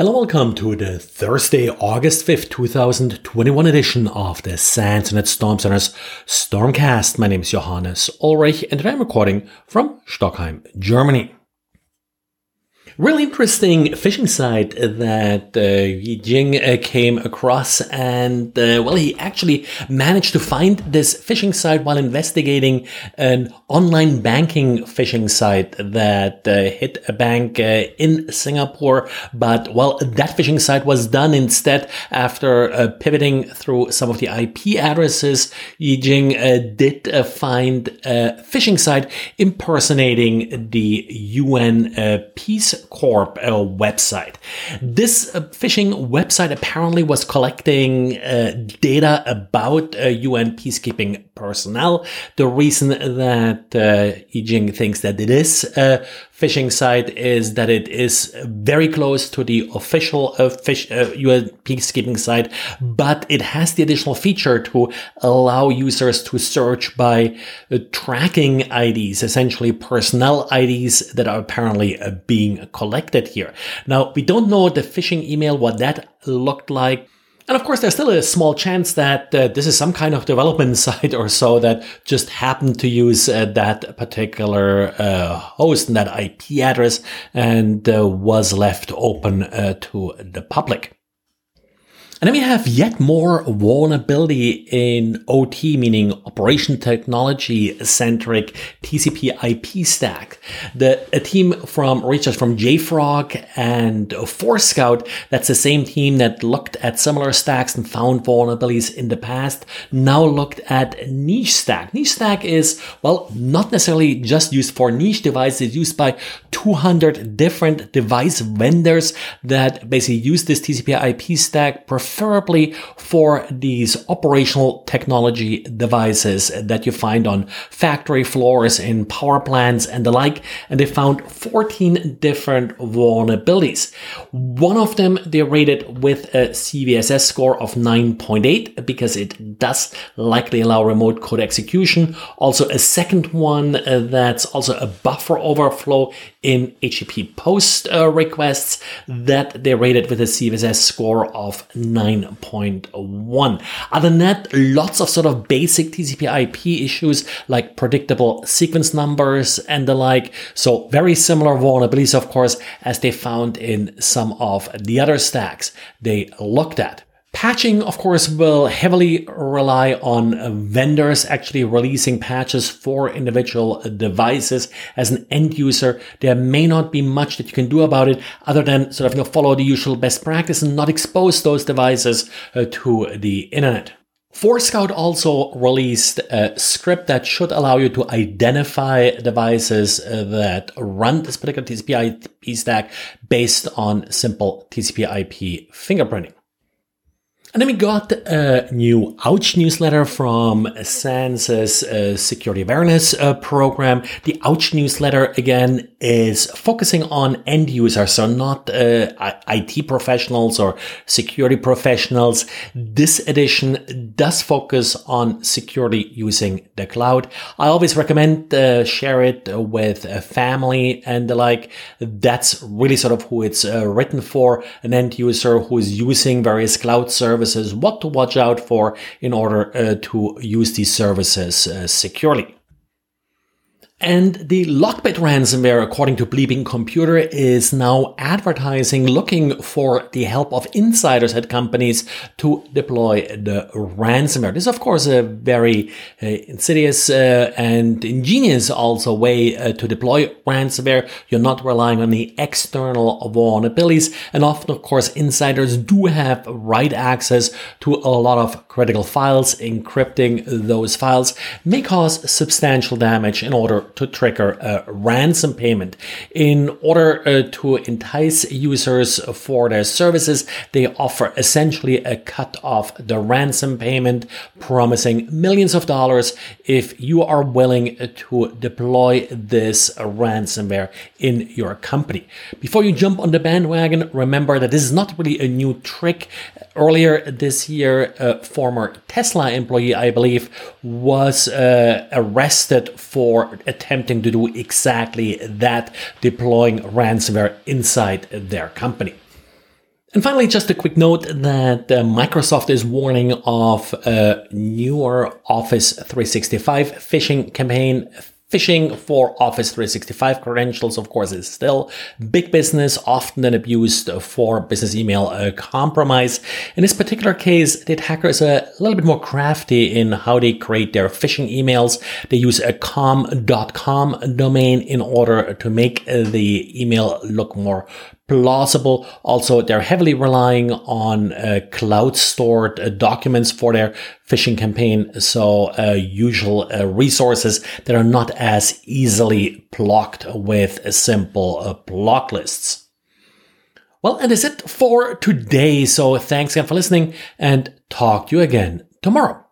Hello, welcome to the Thursday, August 5th, 2021 edition of the SANS Internet Storm Center's Stormcast. My name is Johannes Ulrich and I'm recording from Stockholm, Germany. Really interesting phishing site that uh, Yee Ching uh, came across, and uh, well, he actually managed to find this phishing site while investigating an online banking phishing site that uh, hit a bank uh, in Singapore. But well, that phishing site was done instead after uh, pivoting through some of the IP addresses. Yee Ching did find a phishing site impersonating the UN Peace Corp uh, website. This uh, phishing website apparently was collecting uh, data about UN uh, peacekeeping personnel. The reason that uh, Yee Ching thinks that it is a phishing site is that it is very close to the official uh, fish, uh, UN peacekeeping site, but it has the additional feature to allow users to search by uh, tracking IDs, essentially personnel IDs that are apparently uh, being collected here. Now, we don't know the phishing email, what that looked like. And of course, there's still a small chance that uh, this is some kind of development site or so that just happened to use uh, that particular uh, host and that IP address and uh, was left open uh, to the public. And then we have yet more vulnerability in OT, meaning operation technology centric TCP IP stack. The, a team from research from JFrog and Forescout, that's the same team that looked at similar stacks and found vulnerabilities in the past, now looked at NicheStack. Niche stack is, well, not necessarily just used for niche devices, used by 200 different device vendors that basically use this TCP IP stack preferably for these operational technology devices that you find on factory floors, in power plants and the like. And they found 14 different vulnerabilities. One of them they rated with a CVSS score of 9.8 because it does likely allow remote code execution. Also a second one uh, that's also a buffer overflow in HTTP post uh, requests that they rated with a CVSS score of 9.1. Other than that, lots of sort of basic TCP IP issues like predictable sequence numbers and the like. So very similar vulnerabilities, of course, as they found in some of the other stacks they looked at. Patching, of course, will heavily rely on vendors actually releasing patches for individual devices. As an end user, there may not be much that you can do about it other than sort of you know, follow the usual best practice and not expose those devices uh, to the internet. Forescout also released a script that should allow you to identify devices uh, that run this particular TCP IP stack based on simple TCP IP fingerprinting. And then we got a new Ouch newsletter from SANS's uh, security awareness uh, program. The Ouch newsletter, again, is focusing on end users, so not uh, IT professionals or security professionals. This edition does focus on security using the cloud. I always recommend uh, share it with a family and the like. That's really sort of who it's uh, written for, an end user who is using various cloud services services, what to watch out for in order uh, to use these services uh, securely. And the Lockbit ransomware, according to Bleeping Computer, is now advertising looking for the help of insiders at companies to deploy the ransomware. This is, of course, a very uh, insidious uh, and ingenious also way uh, to deploy ransomware. You're not relying on the external vulnerabilities. And often, of course, insiders do have right access to a lot of critical files. Encrypting those files may cause substantial damage in order to trigger a ransom payment. In order uh, to entice users for their services, they offer essentially a cut off the ransom payment, promising millions of dollars if you are willing to deploy this ransomware in your company. Before you jump on the bandwagon, remember that this is not really a new trick. Earlier this year, a former Tesla employee, I believe, was uh, arrested for attempting to do exactly that, deploying ransomware inside their company. And finally, just a quick note that uh, Microsoft is warning of a newer Office 365 phishing campaign Phishing for Office 365 credentials, of course, is still big business, often then abused for business email compromise. In this particular case, the attacker is a little bit more crafty in how they create their phishing emails. They use a com.com domain in order to make the email look more plausible. Also, they're heavily relying on uh, cloud stored uh, documents for their phishing campaign. So, uh, usual uh, resources that are not as easily blocked with simple uh, block lists. Well, and that's it for today. So, thanks again for listening and talk to you again tomorrow.